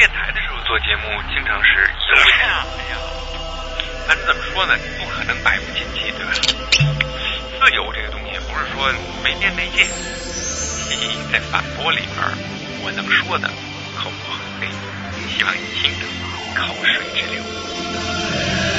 电台的时候做节目，经常是有呀，哎呀，反正怎么说呢，不可能百无禁忌，对吧？自由这个东西，不是说没边没界。嘻嘻，在反驳里边，我能说的口不很黑，希望你听的口水直流。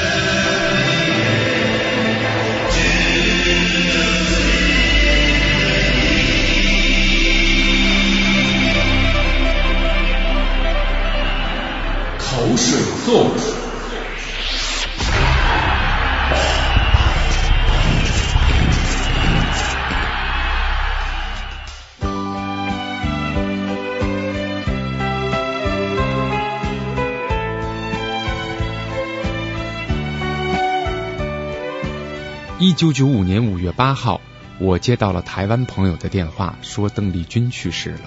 一九九五年五月八号，我接到了台湾朋友的电话，说邓丽君去世了。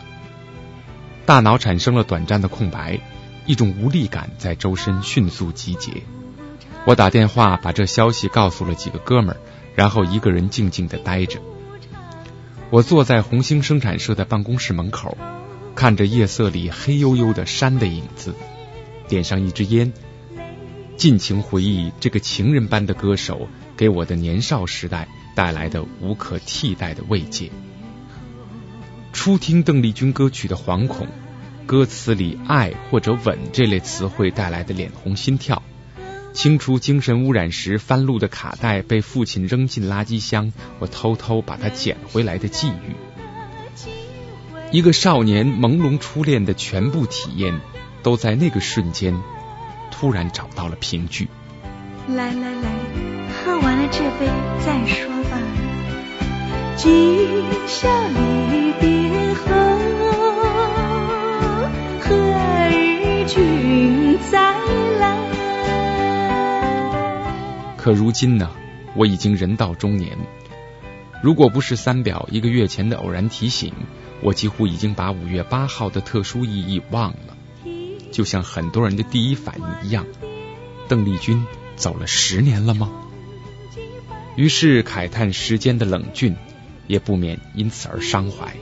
大脑产生了短暂的空白，一种无力感在周身迅速集结。我打电话把这消息告诉了几个哥们儿，然后一个人静静的待着。我坐在红星生产社的办公室门口，看着夜色里黑黝黝的山的影子，点上一支烟，尽情回忆这个情人般的歌手给我的年少时代带来的无可替代的慰藉。初听邓丽君歌曲的惶恐，歌词里“爱”或者“吻”这类词汇带来的脸红心跳，清除精神污染时翻录的卡带被父亲扔进垃圾箱，我偷偷把它捡回来的际遇，一个少年朦胧初恋的全部体验，都在那个瞬间突然找到了凭据。来来来，喝完了这杯再说吧。今宵离别后，可如今呢，我已经人到中年。如果不是三表一个月前的偶然提醒，我几乎已经把五月八号的特殊意义忘了。就像很多人的第一反应一样，邓丽君走了十年了吗？于是慨叹时间的冷峻，也不免因此而伤怀。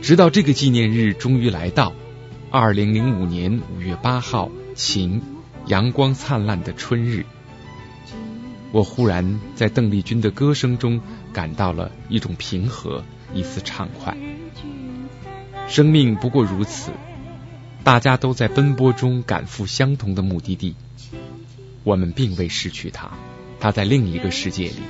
直到这个纪念日终于来到，二零零五年五月八号，晴，阳光灿烂的春日。我忽然在邓丽君的歌声中感到了一种平和，一丝畅快。生命不过如此，大家都在奔波中赶赴相同的目的地。我们并未失去她，她在另一个世界里，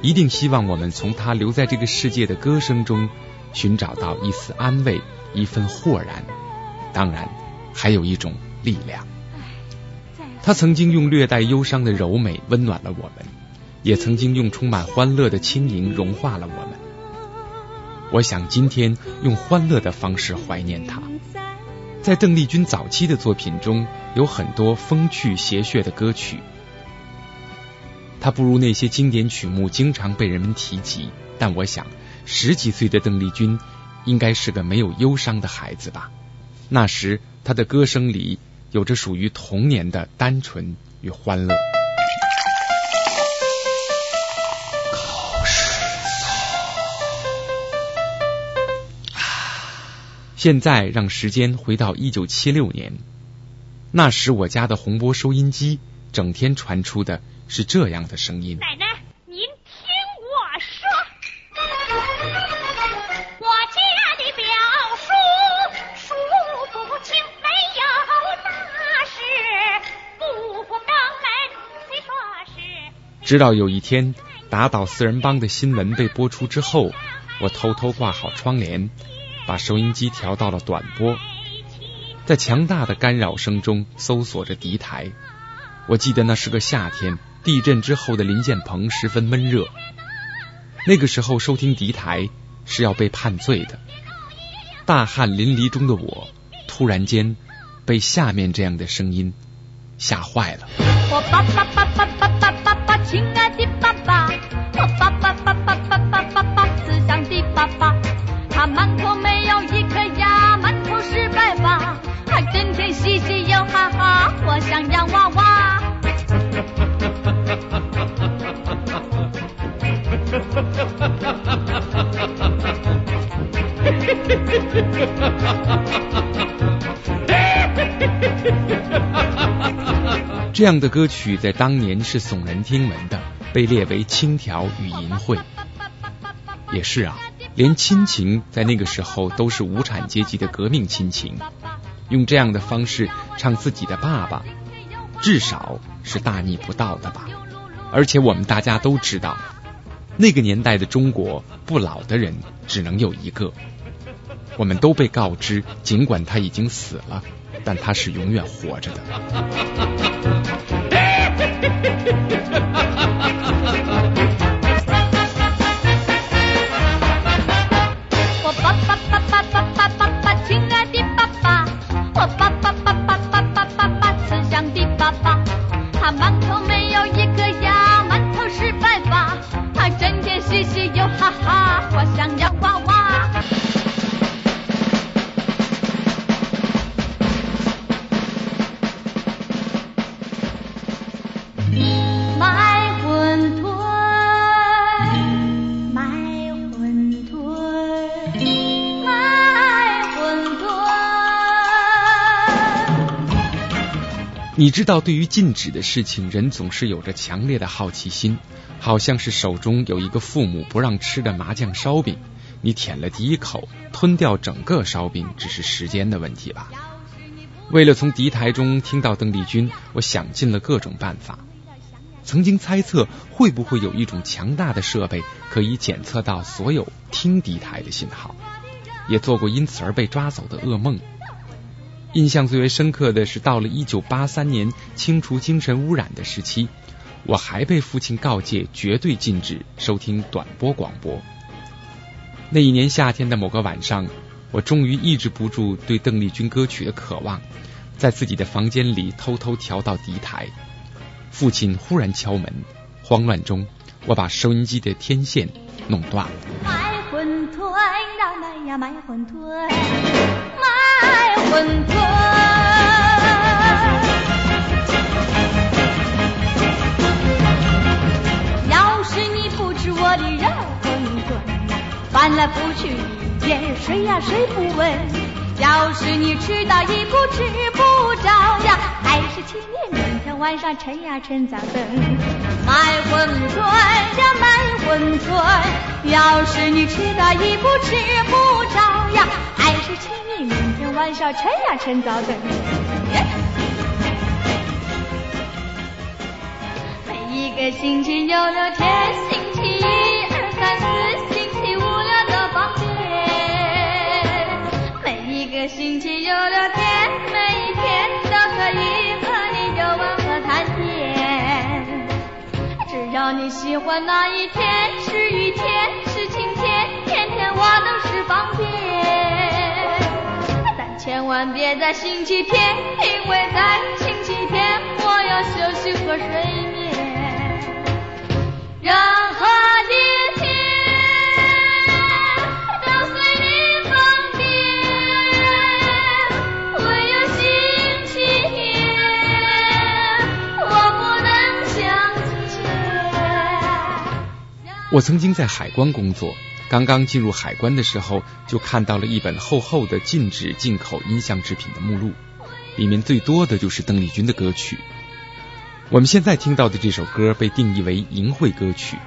一定希望我们从她留在这个世界的歌声中寻找到一丝安慰，一份豁然，当然还有一种力量。他曾经用略带忧伤的柔美温暖了我们，也曾经用充满欢乐的轻盈融化了我们。我想今天用欢乐的方式怀念他。在邓丽君早期的作品中，有很多风趣谐谑的歌曲。她不如那些经典曲目经常被人们提及，但我想十几岁的邓丽君应该是个没有忧伤的孩子吧。那时她的歌声里。有着属于童年的单纯与欢乐。现在让时间回到一九七六年，那时我家的红波收音机整天传出的是这样的声音。直到有一天，打倒四人帮的新闻被播出之后，我偷偷挂好窗帘，把收音机调到了短波，在强大的干扰声中搜索着敌台。我记得那是个夏天，地震之后的林建鹏十分闷热，那个时候收听敌台是要被判罪的。大汗淋漓中的我，突然间被下面这样的声音吓坏了。亲爱的爸爸，我爸爸爸爸爸爸爸爸，慈祥的爸爸，他满口没有一颗牙，满头是白发，还整天嘻嘻又哈哈，我想洋娃娃。这样的歌曲在当年是耸人听闻的，被列为轻佻与淫秽。也是啊，连亲情在那个时候都是无产阶级的革命亲情，用这样的方式唱自己的爸爸，至少是大逆不道的吧。而且我们大家都知道，那个年代的中国不老的人只能有一个。我们都被告知，尽管他已经死了，但他是永远活着的。你知道，对于禁止的事情，人总是有着强烈的好奇心，好像是手中有一个父母不让吃的麻酱烧饼，你舔了第一口，吞掉整个烧饼只是时间的问题吧。为了从敌台中听到邓丽君，我想尽了各种办法。曾经猜测会不会有一种强大的设备可以检测到所有听敌台的信号，也做过因此而被抓走的噩梦。印象最为深刻的是，到了一九八三年清除精神污染的时期，我还被父亲告诫绝对禁止收听短波广播。那一年夏天的某个晚上，我终于抑制不住对邓丽君歌曲的渴望，在自己的房间里偷偷调到敌台。父亲忽然敲门，慌乱中，我把收音机的天线弄断了。卖馄饨，呀卖呀卖馄饨，馄饨。要是你不吃我的热馄饨，翻来覆去一夜睡呀睡不稳。要是你吃到一股吃不着呀，还是请你明天晚上趁呀趁早灯。卖馄饨呀卖馄饨，要是你吃到一步吃不着呀，是请你明天晚上趁呀趁早灯。每一个星期有六天，星期一、二、三、四、星期五六都方便。每一个星期有六天，每一天都可以和你游玩和谈天。只要你喜欢那一天，是雨天，是晴天，天天我都是方便。千万别在星期天，因为在星期天我要休息和睡眠。任何一天都随你方便，唯有星期天我不能相见。我曾经在海关工作，刚刚进入海关的时候，就看到了一本厚厚的禁止进口音像制品的目录，里面最多的就是邓丽君的歌曲。我们现在听到的这首歌被定义为淫秽歌曲。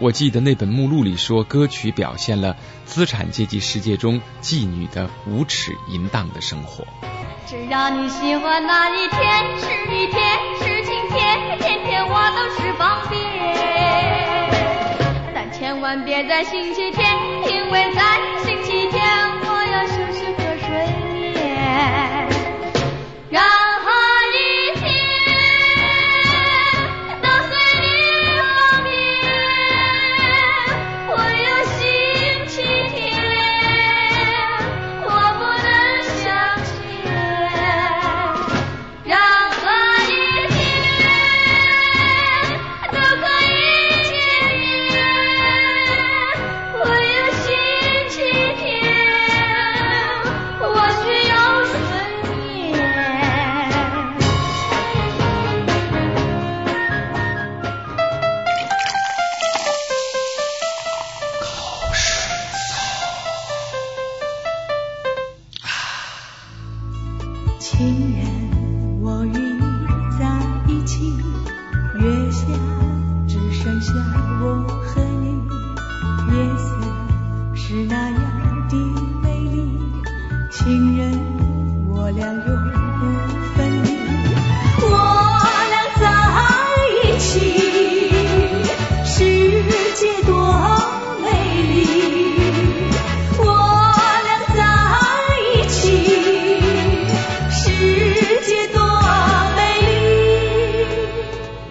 我记得那本目录里说，歌曲表现了资产阶级世界中妓女的无耻淫荡的生活。只要你喜欢那一天，心间。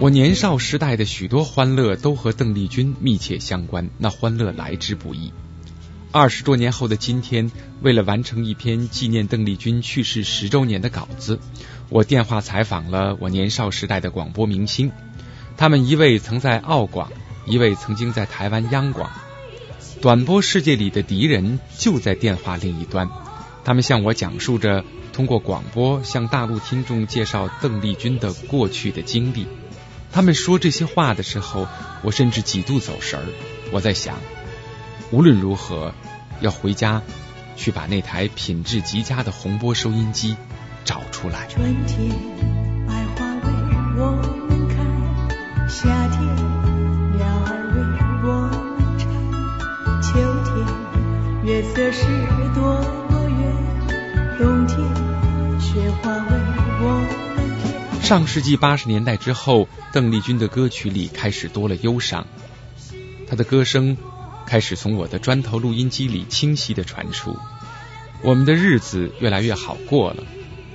我年少时代的许多欢乐都和邓丽君密切相关，那欢乐来之不易。二十多年后的今天，为了完成一篇纪念邓丽君去世十周年的稿子，我电话采访了我年少时代的广播明星。他们一位曾在澳广，一位曾经在台湾央广。短波世界里的敌人就在电话另一端。他们向我讲述着通过广播向大陆听众介绍邓丽君的过去的经历。他们说这些话的时候，我甚至几度走神儿。我在想。无论如何，要回家去把那台品质极佳的红波收音机找出来。春天百花为我们开，夏天鸟儿为我们唱，秋天月色是多么圆，冬天雪花为我。上世纪八十年代之后，邓丽君的歌曲里开始多了忧伤，她的歌声。开始从我的砖头录音机里清晰的传出，我们的日子越来越好过了，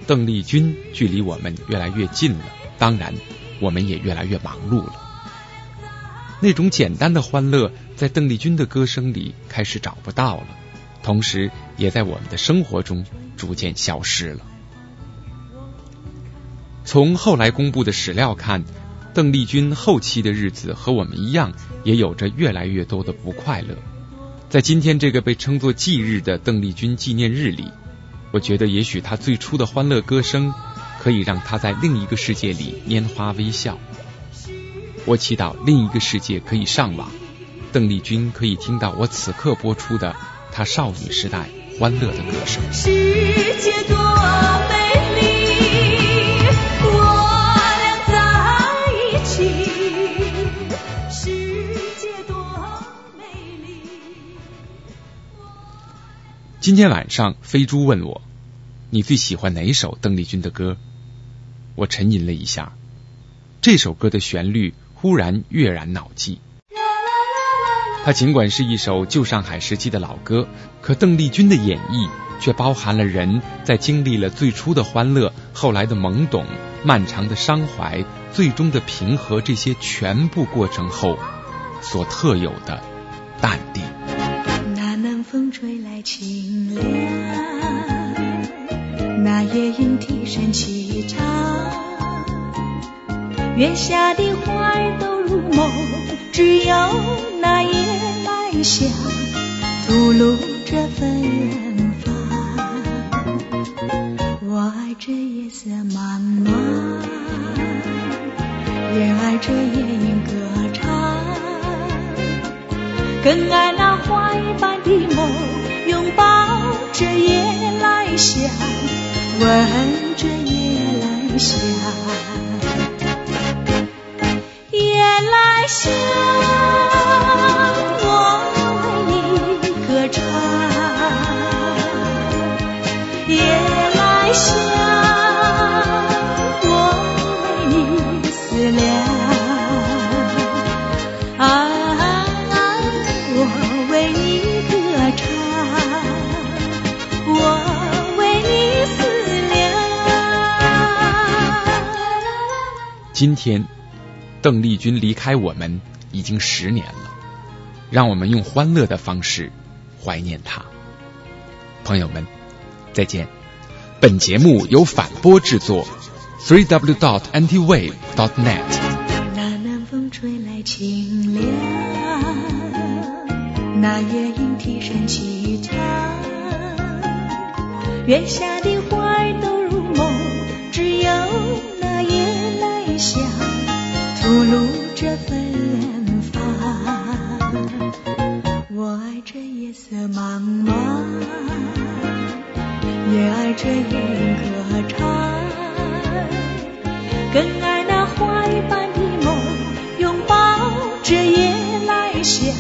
邓丽君距离我们越来越近了，当然，我们也越来越忙碌了。那种简单的欢乐，在邓丽君的歌声里开始找不到了，同时也在我们的生活中逐渐消失了。从后来公布的史料看。邓丽君后期的日子和我们一样，也有着越来越多的不快乐。在今天这个被称作忌日的邓丽君纪念日里，我觉得也许她最初的欢乐歌声，可以让她在另一个世界里拈花微笑。我祈祷另一个世界可以上网，邓丽君可以听到我此刻播出的她少女时代欢乐的歌声。世界多今天晚上，飞猪问我：“你最喜欢哪首邓丽君的歌？”我沉吟了一下，这首歌的旋律忽然跃然脑际。它尽管是一首旧上海时期的老歌，可邓丽君的演绎却包含了人在经历了最初的欢乐、后来的懵懂、漫长的伤怀、最终的平和这些全部过程后所特有的淡定。那南风吹来清凉。那夜莺啼声齐唱，月下的花儿都入梦，只有那夜来香吐露着芬芳。我爱这夜色茫爱这夜莺歌唱，更爱那花一般的梦。拥抱着夜来香，吻着夜来香，夜来香，今天，邓丽君离开我们已经十年了，让我们用欢乐的方式怀念她。朋友们，再见。本节目由反播制作，three w dot antiwave dot net。那南风吹来清凉，那夜莺啼声齐唱，月下的花也爱这夜莺歌唱，更爱那花一般的梦，拥抱着夜来香，